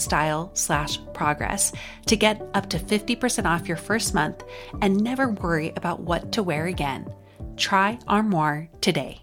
style slash progress to get up to 50% off your first month and never worry about what to wear again. Try Armoire today.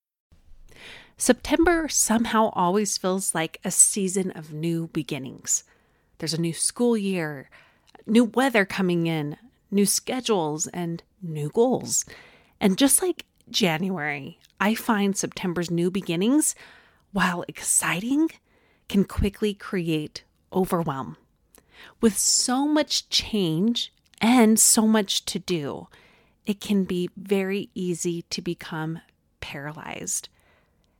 September somehow always feels like a season of new beginnings. There's a new school year, new weather coming in, new schedules, and new goals. And just like January, I find September's new beginnings, while exciting, can quickly create overwhelm. With so much change and so much to do, it can be very easy to become paralyzed.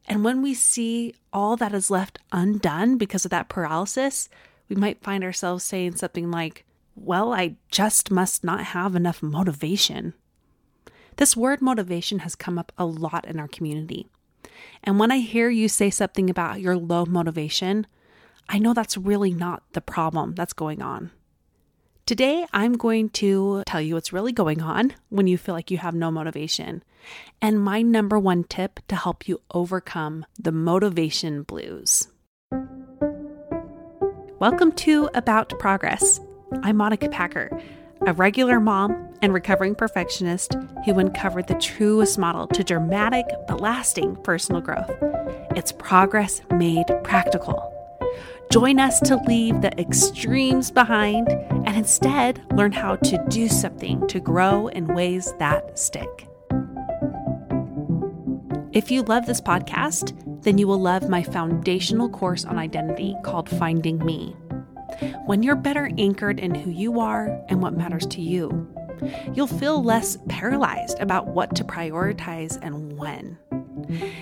And when we see all that is left undone because of that paralysis, we might find ourselves saying something like, Well, I just must not have enough motivation. This word motivation has come up a lot in our community. And when I hear you say something about your low motivation, I know that's really not the problem that's going on. Today, I'm going to tell you what's really going on when you feel like you have no motivation, and my number one tip to help you overcome the motivation blues. Welcome to About Progress. I'm Monica Packer, a regular mom and recovering perfectionist who uncovered the truest model to dramatic but lasting personal growth. It's progress made practical. Join us to leave the extremes behind and instead learn how to do something to grow in ways that stick. If you love this podcast, then you will love my foundational course on identity called Finding Me. When you're better anchored in who you are and what matters to you, you'll feel less paralyzed about what to prioritize and when.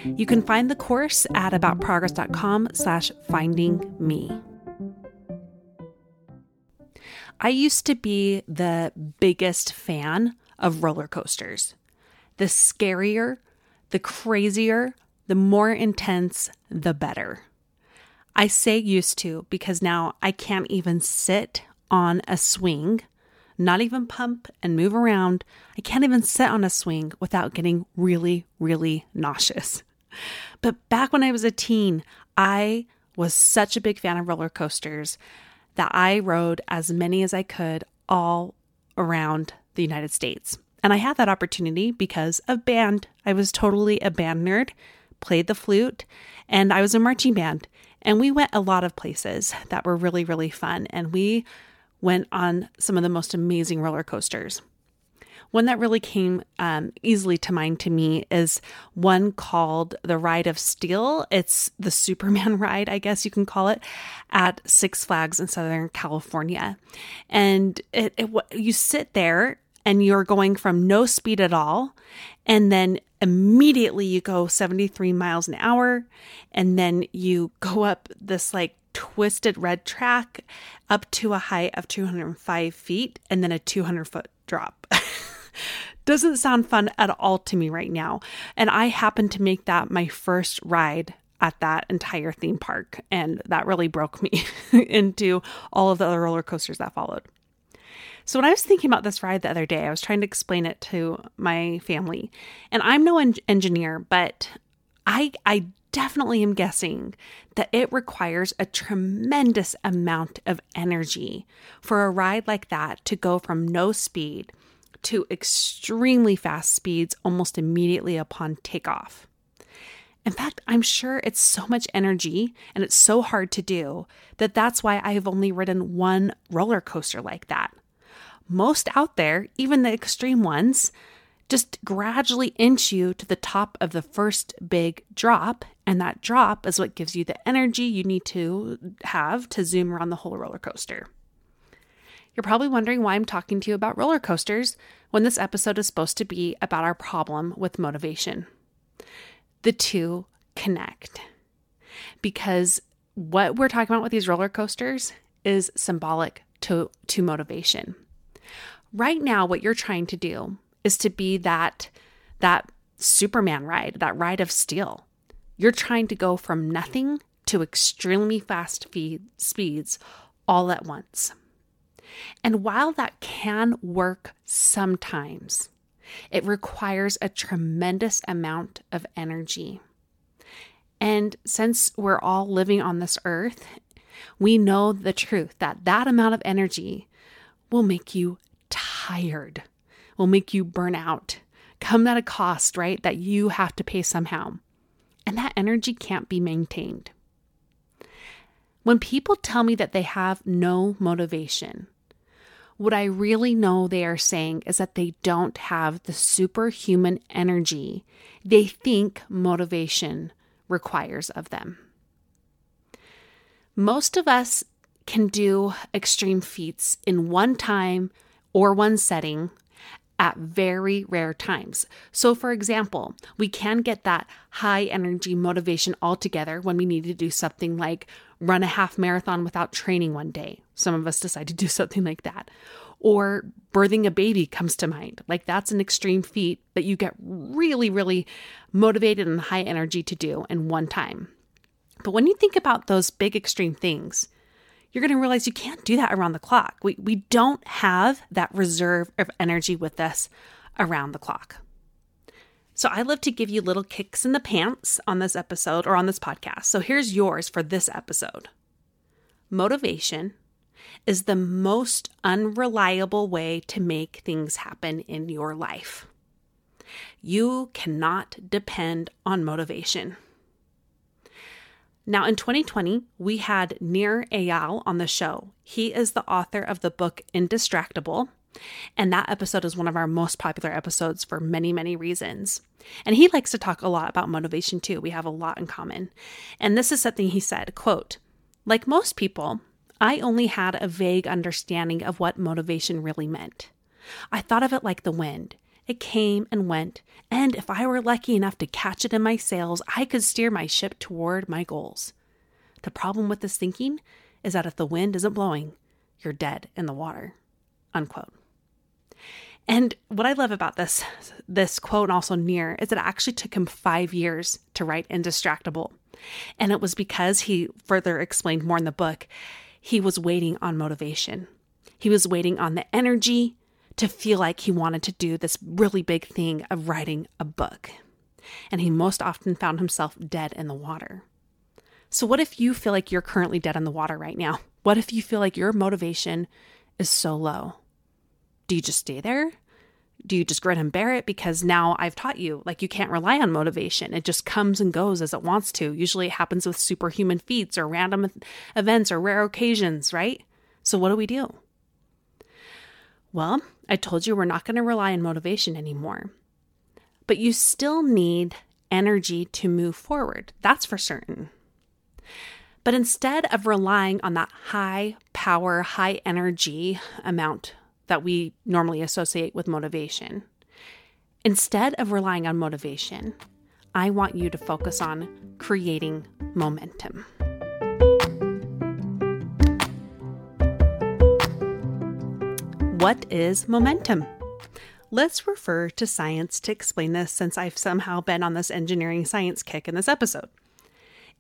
You can find the course at aboutprogress.com slash finding me. I used to be the biggest fan of roller coasters. The scarier, the crazier, the more intense, the better. I say used to because now I can't even sit on a swing not even pump and move around. I can't even sit on a swing without getting really, really nauseous. But back when I was a teen, I was such a big fan of roller coasters that I rode as many as I could all around the United States. And I had that opportunity because of band. I was totally a band nerd, played the flute, and I was a marching band. And we went a lot of places that were really, really fun. And we went on some of the most amazing roller coasters. One that really came um, easily to mind to me is one called the Ride of Steel. It's the Superman ride, I guess you can call it, at Six Flags in Southern California. And it, it you sit there and you're going from no speed at all, and then immediately you go 73 miles an hour, and then you go up this like twisted red track up to a height of 205 feet and then a 200 foot drop. Doesn't sound fun at all to me right now. And I happened to make that my first ride at that entire theme park. And that really broke me into all of the other roller coasters that followed. So, when I was thinking about this ride the other day, I was trying to explain it to my family. And I'm no en- engineer, but I, I definitely am guessing that it requires a tremendous amount of energy for a ride like that to go from no speed to extremely fast speeds almost immediately upon takeoff. In fact, I'm sure it's so much energy and it's so hard to do that that's why I have only ridden one roller coaster like that. Most out there, even the extreme ones, just gradually inch you to the top of the first big drop. And that drop is what gives you the energy you need to have to zoom around the whole roller coaster. You're probably wondering why I'm talking to you about roller coasters when this episode is supposed to be about our problem with motivation. The two connect because what we're talking about with these roller coasters is symbolic to, to motivation. Right now, what you're trying to do is to be that, that Superman ride, that ride of steel. You're trying to go from nothing to extremely fast feed, speeds all at once. And while that can work sometimes, it requires a tremendous amount of energy. And since we're all living on this earth, we know the truth that that amount of energy will make you tired, will make you burn out, come at a cost, right? That you have to pay somehow. And that energy can't be maintained. When people tell me that they have no motivation, what I really know they are saying is that they don't have the superhuman energy they think motivation requires of them. Most of us can do extreme feats in one time or one setting at very rare times. So, for example, we can get that high energy motivation altogether when we need to do something like run a half marathon without training one day. Some of us decide to do something like that. Or birthing a baby comes to mind. Like that's an extreme feat that you get really, really motivated and high energy to do in one time. But when you think about those big extreme things, you're going to realize you can't do that around the clock. We, we don't have that reserve of energy with us around the clock. So I love to give you little kicks in the pants on this episode or on this podcast. So here's yours for this episode motivation is the most unreliable way to make things happen in your life. You cannot depend on motivation. Now, in 2020, we had Nir Eyal on the show. He is the author of the book Indistractable, and that episode is one of our most popular episodes for many, many reasons. And he likes to talk a lot about motivation too. We have a lot in common. And this is something he said, quote, like most people, I only had a vague understanding of what motivation really meant. I thought of it like the wind. It came and went, and if I were lucky enough to catch it in my sails, I could steer my ship toward my goals. The problem with this thinking is that if the wind isn't blowing, you're dead in the water. Unquote. And what I love about this this quote and also Nir is it actually took him 5 years to write Indistractable. And it was because he further explained more in the book, he was waiting on motivation. He was waiting on the energy to feel like he wanted to do this really big thing of writing a book. And he most often found himself dead in the water. So, what if you feel like you're currently dead in the water right now? What if you feel like your motivation is so low? Do you just stay there? Do you just grin and bear it because now I've taught you like you can't rely on motivation? It just comes and goes as it wants to. Usually it happens with superhuman feats or random events or rare occasions, right? So what do we do? Well, I told you we're not going to rely on motivation anymore. But you still need energy to move forward. That's for certain. But instead of relying on that high power, high energy amount that we normally associate with motivation, instead of relying on motivation, I want you to focus on creating momentum. What is momentum? Let's refer to science to explain this since I've somehow been on this engineering science kick in this episode.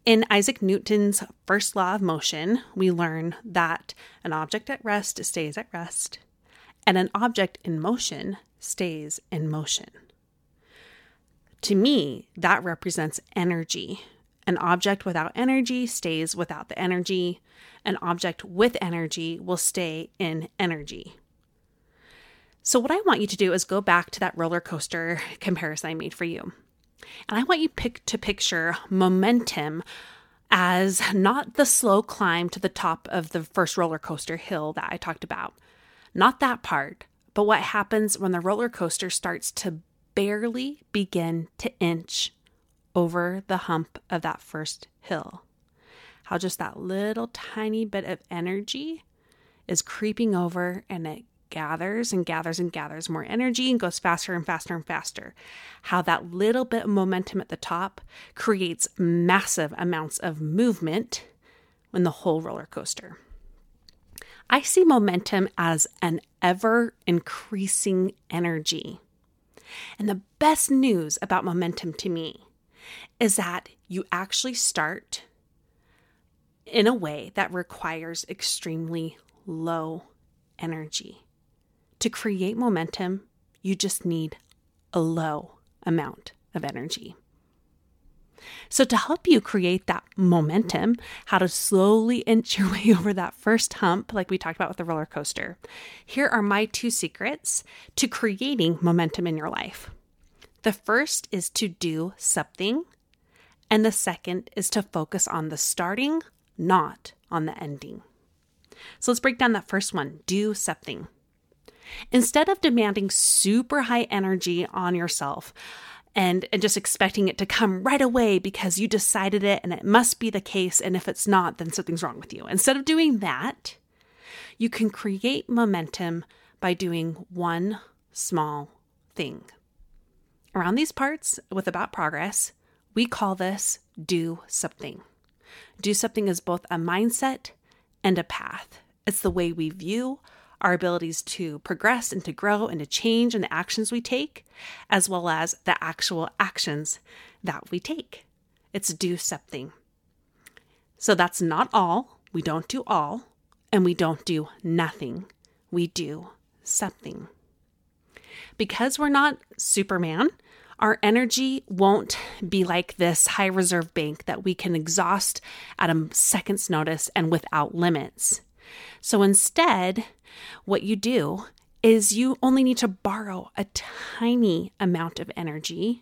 In Isaac Newton's first law of motion, we learn that an object at rest stays at rest, and an object in motion stays in motion. To me, that represents energy. An object without energy stays without the energy. An object with energy will stay in energy. So, what I want you to do is go back to that roller coaster comparison I made for you. And I want you pick, to picture momentum as not the slow climb to the top of the first roller coaster hill that I talked about. Not that part, but what happens when the roller coaster starts to barely begin to inch over the hump of that first hill. How just that little tiny bit of energy is creeping over and it gathers and gathers and gathers more energy and goes faster and faster and faster. How that little bit of momentum at the top creates massive amounts of movement in the whole roller coaster. I see momentum as an ever increasing energy. And the best news about momentum to me is that you actually start in a way that requires extremely low energy. To create momentum, you just need a low amount of energy. So, to help you create that momentum, how to slowly inch your way over that first hump, like we talked about with the roller coaster, here are my two secrets to creating momentum in your life. The first is to do something, and the second is to focus on the starting, not on the ending. So, let's break down that first one do something. Instead of demanding super high energy on yourself, and, and just expecting it to come right away because you decided it and it must be the case. And if it's not, then something's wrong with you. Instead of doing that, you can create momentum by doing one small thing. Around these parts with about progress, we call this do something. Do something is both a mindset and a path. It's the way we view, our abilities to progress and to grow and to change and the actions we take, as well as the actual actions that we take. It's do something. So that's not all. We don't do all, and we don't do nothing. We do something. Because we're not Superman, our energy won't be like this high reserve bank that we can exhaust at a second's notice and without limits. So instead, what you do is you only need to borrow a tiny amount of energy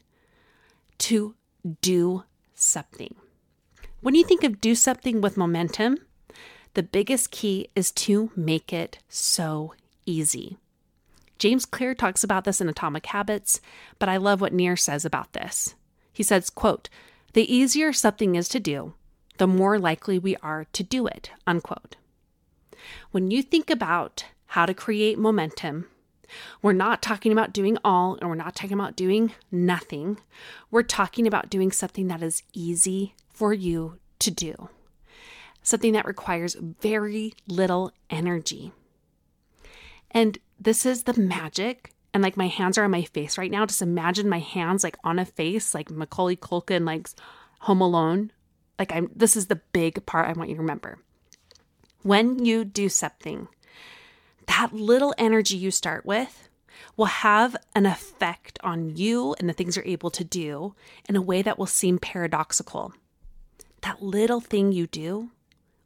to do something. When you think of do something with momentum, the biggest key is to make it so easy. James Clear talks about this in Atomic Habits, but I love what Nir says about this. He says, quote, "The easier something is to do, the more likely we are to do it." Unquote. When you think about how to create momentum, we're not talking about doing all and we're not talking about doing nothing. We're talking about doing something that is easy for you to do, something that requires very little energy. And this is the magic. And like my hands are on my face right now. Just imagine my hands like on a face, like Macaulay Culkin, like Home Alone. Like I'm, this is the big part I want you to remember. When you do something, that little energy you start with will have an effect on you and the things you're able to do in a way that will seem paradoxical. That little thing you do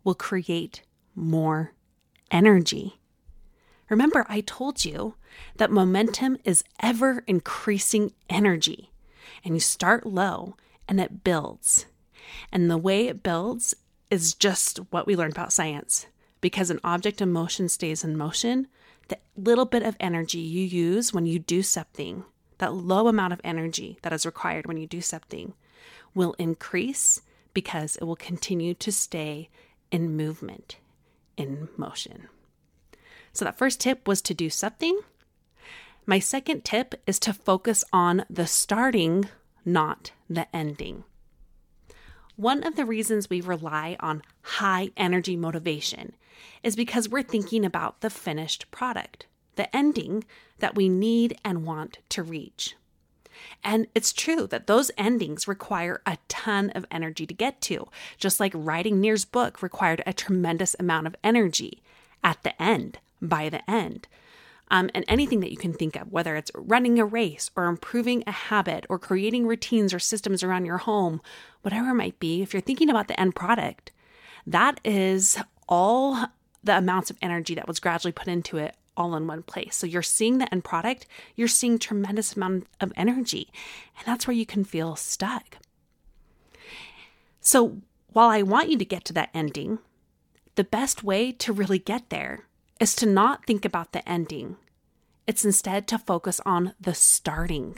will create more energy. Remember, I told you that momentum is ever increasing energy, and you start low and it builds. And the way it builds is just what we learned about science. Because an object in motion stays in motion, the little bit of energy you use when you do something, that low amount of energy that is required when you do something, will increase because it will continue to stay in movement, in motion. So, that first tip was to do something. My second tip is to focus on the starting, not the ending. One of the reasons we rely on high energy motivation is because we're thinking about the finished product, the ending that we need and want to reach. And it's true that those endings require a ton of energy to get to, just like writing Nir's book required a tremendous amount of energy at the end, by the end. Um, and anything that you can think of, whether it's running a race or improving a habit or creating routines or systems around your home, whatever it might be, if you're thinking about the end product, that is all the amounts of energy that was gradually put into it all in one place. So you're seeing the end product, you're seeing tremendous amount of energy, and that's where you can feel stuck. So while I want you to get to that ending, the best way to really get there is to not think about the ending. It's instead to focus on the starting.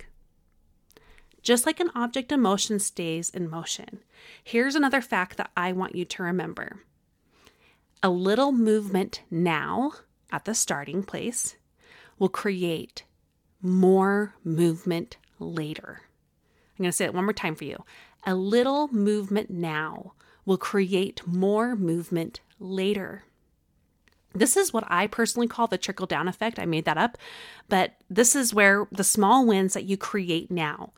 Just like an object in motion stays in motion, here's another fact that I want you to remember. A little movement now at the starting place will create more movement later. I'm going to say it one more time for you. A little movement now will create more movement later. This is what I personally call the trickle down effect. I made that up, but this is where the small wins that you create now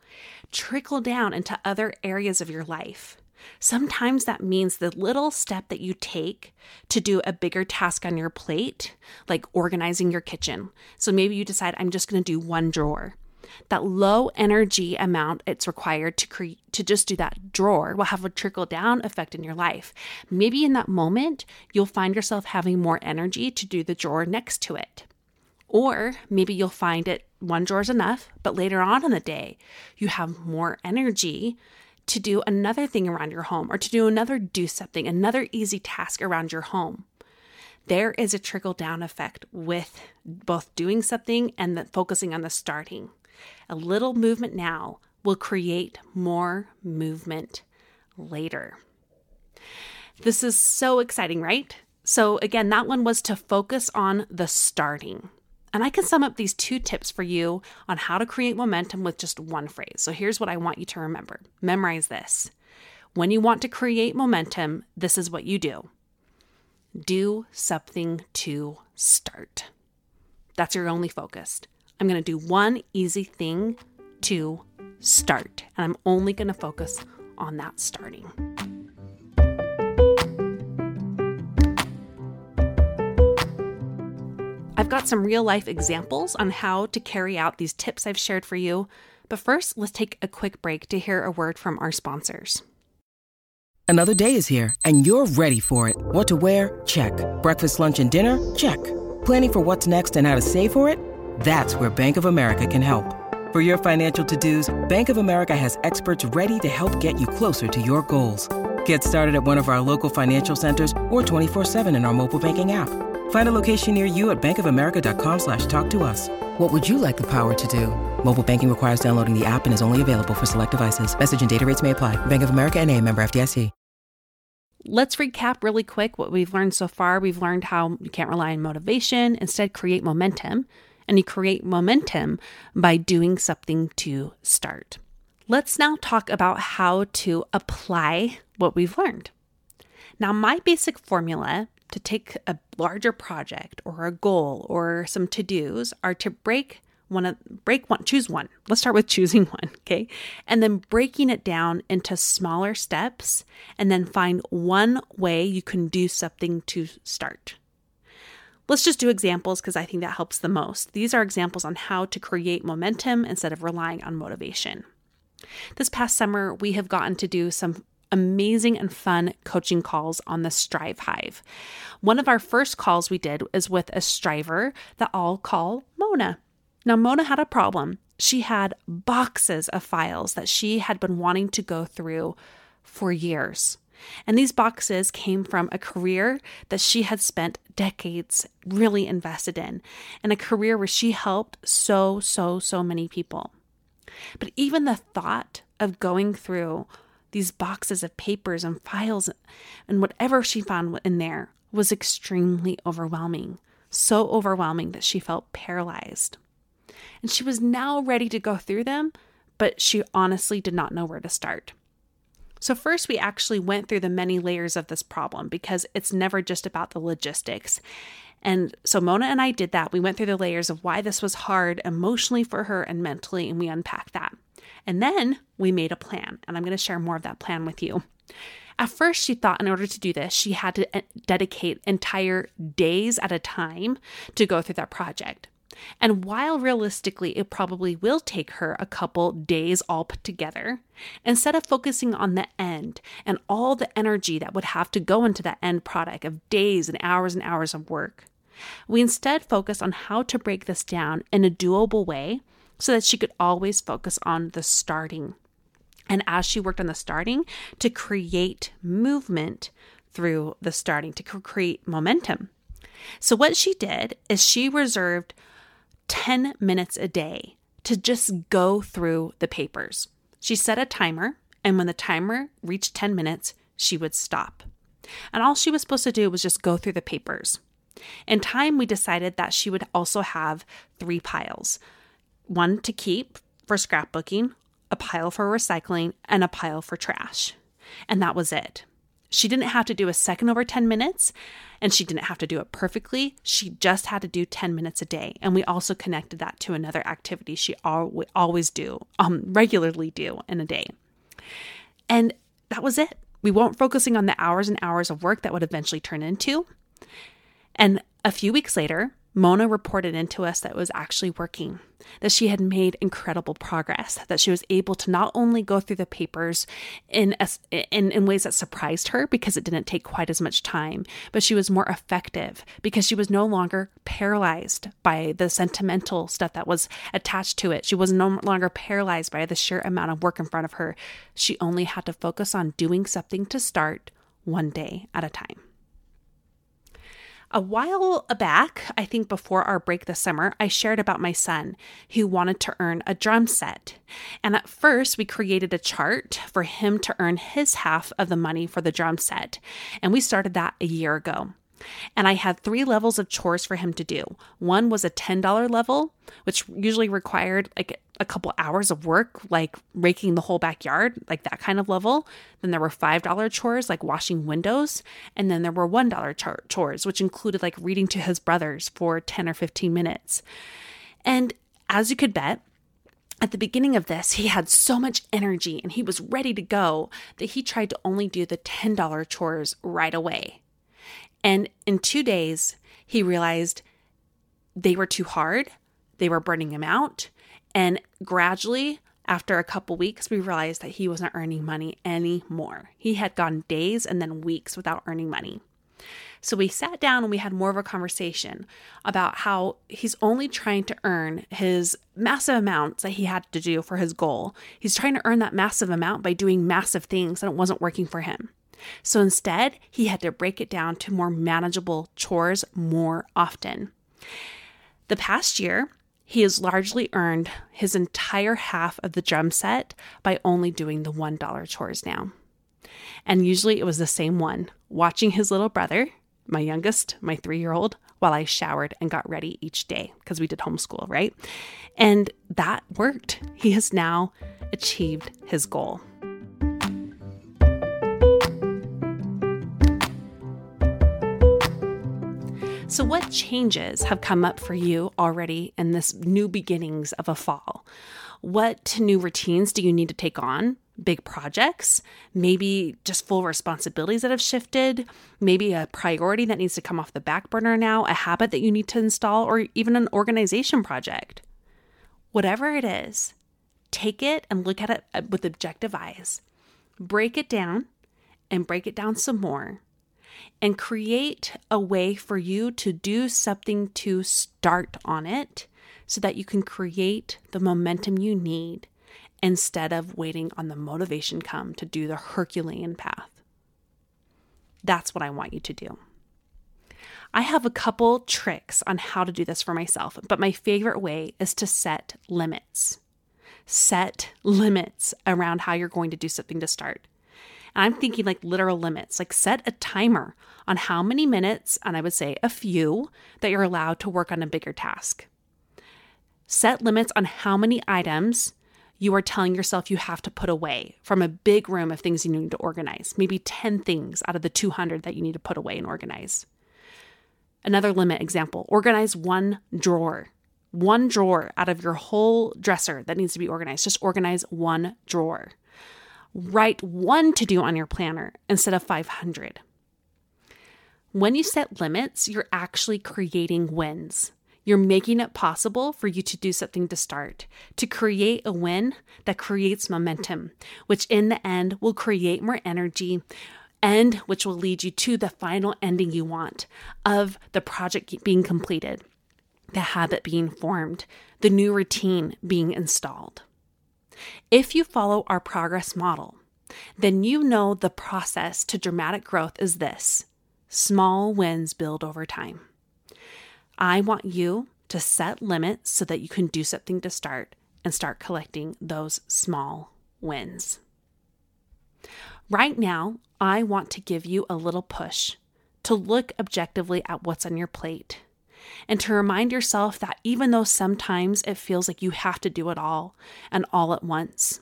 trickle down into other areas of your life. Sometimes that means the little step that you take to do a bigger task on your plate, like organizing your kitchen. So maybe you decide, I'm just going to do one drawer. That low energy amount it's required to create to just do that drawer will have a trickle down effect in your life. Maybe in that moment, you'll find yourself having more energy to do the drawer next to it. Or maybe you'll find it one drawer is enough, but later on in the day, you have more energy to do another thing around your home or to do another do something, another easy task around your home. There is a trickle down effect with both doing something and focusing on the starting. A little movement now will create more movement later. This is so exciting, right? So, again, that one was to focus on the starting. And I can sum up these two tips for you on how to create momentum with just one phrase. So here's what I want you to remember memorize this. When you want to create momentum, this is what you do do something to start. That's your only focus. I'm going to do one easy thing to start, and I'm only going to focus on that starting. I've got some real life examples on how to carry out these tips I've shared for you. But first, let's take a quick break to hear a word from our sponsors. Another day is here, and you're ready for it. What to wear? Check. Breakfast, lunch, and dinner? Check. Planning for what's next and how to save for it? That's where Bank of America can help. For your financial to dos, Bank of America has experts ready to help get you closer to your goals. Get started at one of our local financial centers or 24 7 in our mobile banking app. Find a location near you at bankofamerica.com slash talk to us. What would you like the power to do? Mobile banking requires downloading the app and is only available for select devices. Message and data rates may apply. Bank of America and a member FDIC. Let's recap really quick what we've learned so far. We've learned how you can't rely on motivation, instead create momentum. And you create momentum by doing something to start. Let's now talk about how to apply what we've learned. Now, my basic formula to take a larger project or a goal or some to-dos are to break one break one choose one let's start with choosing one okay and then breaking it down into smaller steps and then find one way you can do something to start let's just do examples because i think that helps the most these are examples on how to create momentum instead of relying on motivation this past summer we have gotten to do some amazing and fun coaching calls on the Strive Hive. One of our first calls we did is with a striver that I'll call Mona. Now, Mona had a problem. She had boxes of files that she had been wanting to go through for years. And these boxes came from a career that she had spent decades really invested in, and a career where she helped so, so, so many people. But even the thought of going through these boxes of papers and files and whatever she found in there was extremely overwhelming. So overwhelming that she felt paralyzed. And she was now ready to go through them, but she honestly did not know where to start. So, first, we actually went through the many layers of this problem because it's never just about the logistics. And so, Mona and I did that. We went through the layers of why this was hard emotionally for her and mentally, and we unpacked that. And then we made a plan, and I'm going to share more of that plan with you. At first, she thought in order to do this, she had to eh, dedicate entire days at a time to go through that project. And while realistically it probably will take her a couple days all put together, instead of focusing on the end and all the energy that would have to go into that end product of days and hours and hours of work, we instead focus on how to break this down in a doable way so that she could always focus on the starting. And as she worked on the starting, to create movement through the starting, to create momentum. So, what she did is she reserved 10 minutes a day to just go through the papers. She set a timer, and when the timer reached 10 minutes, she would stop. And all she was supposed to do was just go through the papers. In time, we decided that she would also have three piles one to keep for scrapbooking, a pile for recycling, and a pile for trash. And that was it. She didn't have to do a second over 10 minutes and she didn't have to do it perfectly. She just had to do 10 minutes a day. And we also connected that to another activity she always do, um, regularly do in a day. And that was it. We weren't focusing on the hours and hours of work that would eventually turn into. And a few weeks later, Mona reported into us that it was actually working, that she had made incredible progress, that she was able to not only go through the papers in, in, in ways that surprised her because it didn't take quite as much time, but she was more effective because she was no longer paralyzed by the sentimental stuff that was attached to it. She was no longer paralyzed by the sheer amount of work in front of her. She only had to focus on doing something to start one day at a time. A while back, I think before our break this summer, I shared about my son who wanted to earn a drum set. And at first, we created a chart for him to earn his half of the money for the drum set. And we started that a year ago. And I had three levels of chores for him to do. One was a $10 level, which usually required like a couple hours of work, like raking the whole backyard, like that kind of level. Then there were $5 chores, like washing windows. And then there were $1 chores, which included like reading to his brothers for 10 or 15 minutes. And as you could bet, at the beginning of this, he had so much energy and he was ready to go that he tried to only do the $10 chores right away. And in two days, he realized they were too hard, they were burning him out. And gradually, after a couple weeks, we realized that he wasn't earning money anymore. He had gone days and then weeks without earning money. So we sat down and we had more of a conversation about how he's only trying to earn his massive amounts that he had to do for his goal. He's trying to earn that massive amount by doing massive things and it wasn't working for him. So instead, he had to break it down to more manageable chores more often. The past year, he has largely earned his entire half of the drum set by only doing the $1 chores now. And usually it was the same one watching his little brother, my youngest, my three year old, while I showered and got ready each day because we did homeschool, right? And that worked. He has now achieved his goal. So, what changes have come up for you already in this new beginnings of a fall? What new routines do you need to take on? Big projects, maybe just full responsibilities that have shifted, maybe a priority that needs to come off the back burner now, a habit that you need to install, or even an organization project. Whatever it is, take it and look at it uh, with objective eyes. Break it down and break it down some more and create a way for you to do something to start on it so that you can create the momentum you need instead of waiting on the motivation come to do the Herculean path. That's what I want you to do. I have a couple tricks on how to do this for myself, but my favorite way is to set limits. Set limits around how you're going to do something to start. I'm thinking like literal limits, like set a timer on how many minutes, and I would say a few, that you're allowed to work on a bigger task. Set limits on how many items you are telling yourself you have to put away from a big room of things you need to organize, maybe 10 things out of the 200 that you need to put away and organize. Another limit example organize one drawer. One drawer out of your whole dresser that needs to be organized. Just organize one drawer. Write one to do on your planner instead of 500. When you set limits, you're actually creating wins. You're making it possible for you to do something to start, to create a win that creates momentum, which in the end will create more energy and which will lead you to the final ending you want of the project being completed, the habit being formed, the new routine being installed. If you follow our progress model, then you know the process to dramatic growth is this small wins build over time. I want you to set limits so that you can do something to start and start collecting those small wins. Right now, I want to give you a little push to look objectively at what's on your plate and to remind yourself that even though sometimes it feels like you have to do it all and all at once,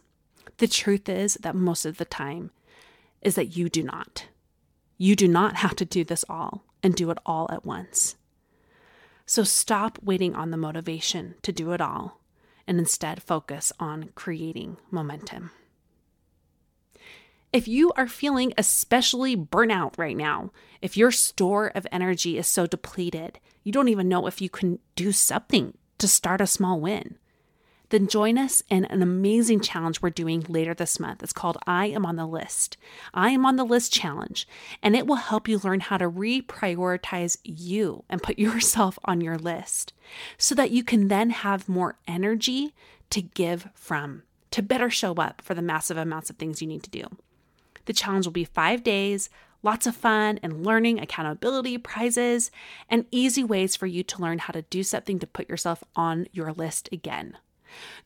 the truth is that most of the time is that you do not. You do not have to do this all and do it all at once. So stop waiting on the motivation to do it all and instead focus on creating momentum. If you are feeling especially burnout right now, if your store of energy is so depleted, you don't even know if you can do something to start a small win, then join us in an amazing challenge we're doing later this month. It's called I Am on the List. I Am on the List Challenge, and it will help you learn how to reprioritize you and put yourself on your list so that you can then have more energy to give from, to better show up for the massive amounts of things you need to do. The challenge will be five days, lots of fun and learning, accountability, prizes, and easy ways for you to learn how to do something to put yourself on your list again.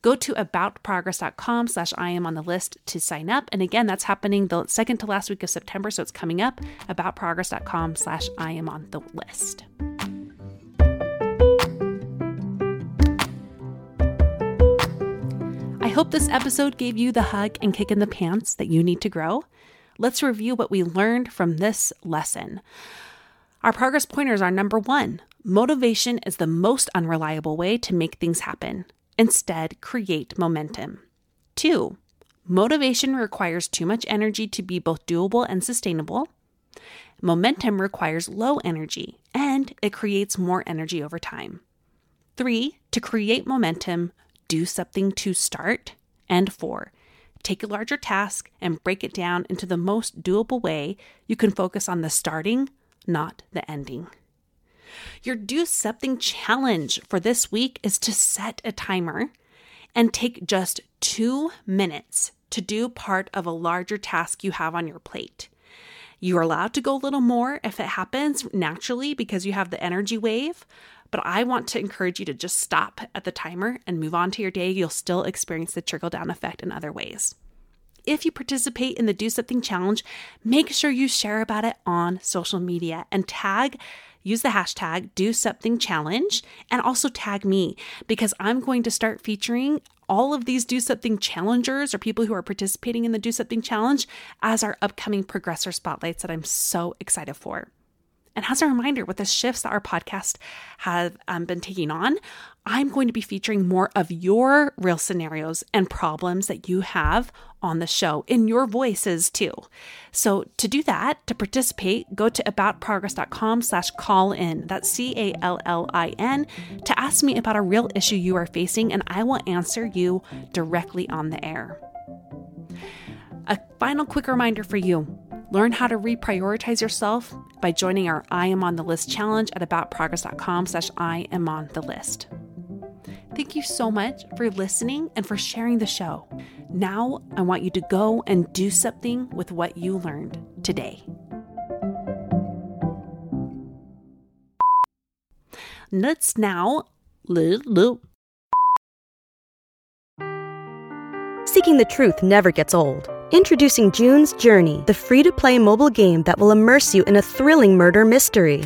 Go to aboutprogress.com slash I am on the list to sign up. And again, that's happening the second to last week of September. So it's coming up aboutprogress.com slash I am on the list. Hope this episode gave you the hug and kick in the pants that you need to grow. Let's review what we learned from this lesson. Our progress pointers are number one motivation is the most unreliable way to make things happen. Instead, create momentum. Two, motivation requires too much energy to be both doable and sustainable. Momentum requires low energy and it creates more energy over time. Three, to create momentum, do something to start. And four, take a larger task and break it down into the most doable way you can focus on the starting, not the ending. Your do something challenge for this week is to set a timer and take just two minutes to do part of a larger task you have on your plate. You're allowed to go a little more if it happens naturally because you have the energy wave, but I want to encourage you to just stop at the timer and move on to your day. You'll still experience the trickle down effect in other ways. If you participate in the Do Something Challenge, make sure you share about it on social media and tag use the hashtag do something challenge and also tag me because I'm going to start featuring all of these do something challengers or people who are participating in the do something challenge as our upcoming progressor spotlights that I'm so excited for. And as a reminder, with the shifts that our podcast have um, been taking on, I'm going to be featuring more of your real scenarios and problems that you have on the show in your voices too. So to do that, to participate, go to aboutprogress.com slash call in. That's C-A-L-L-I-N to ask me about a real issue you are facing, and I will answer you directly on the air. A final quick reminder for you Learn how to reprioritize yourself by joining our I Am on the List challenge at aboutprogress.com slash I am on the list. Thank you so much for listening and for sharing the show. Now I want you to go and do something with what you learned today. Let's now Seeking the truth never gets old. Introducing June's Journey, the free to play mobile game that will immerse you in a thrilling murder mystery.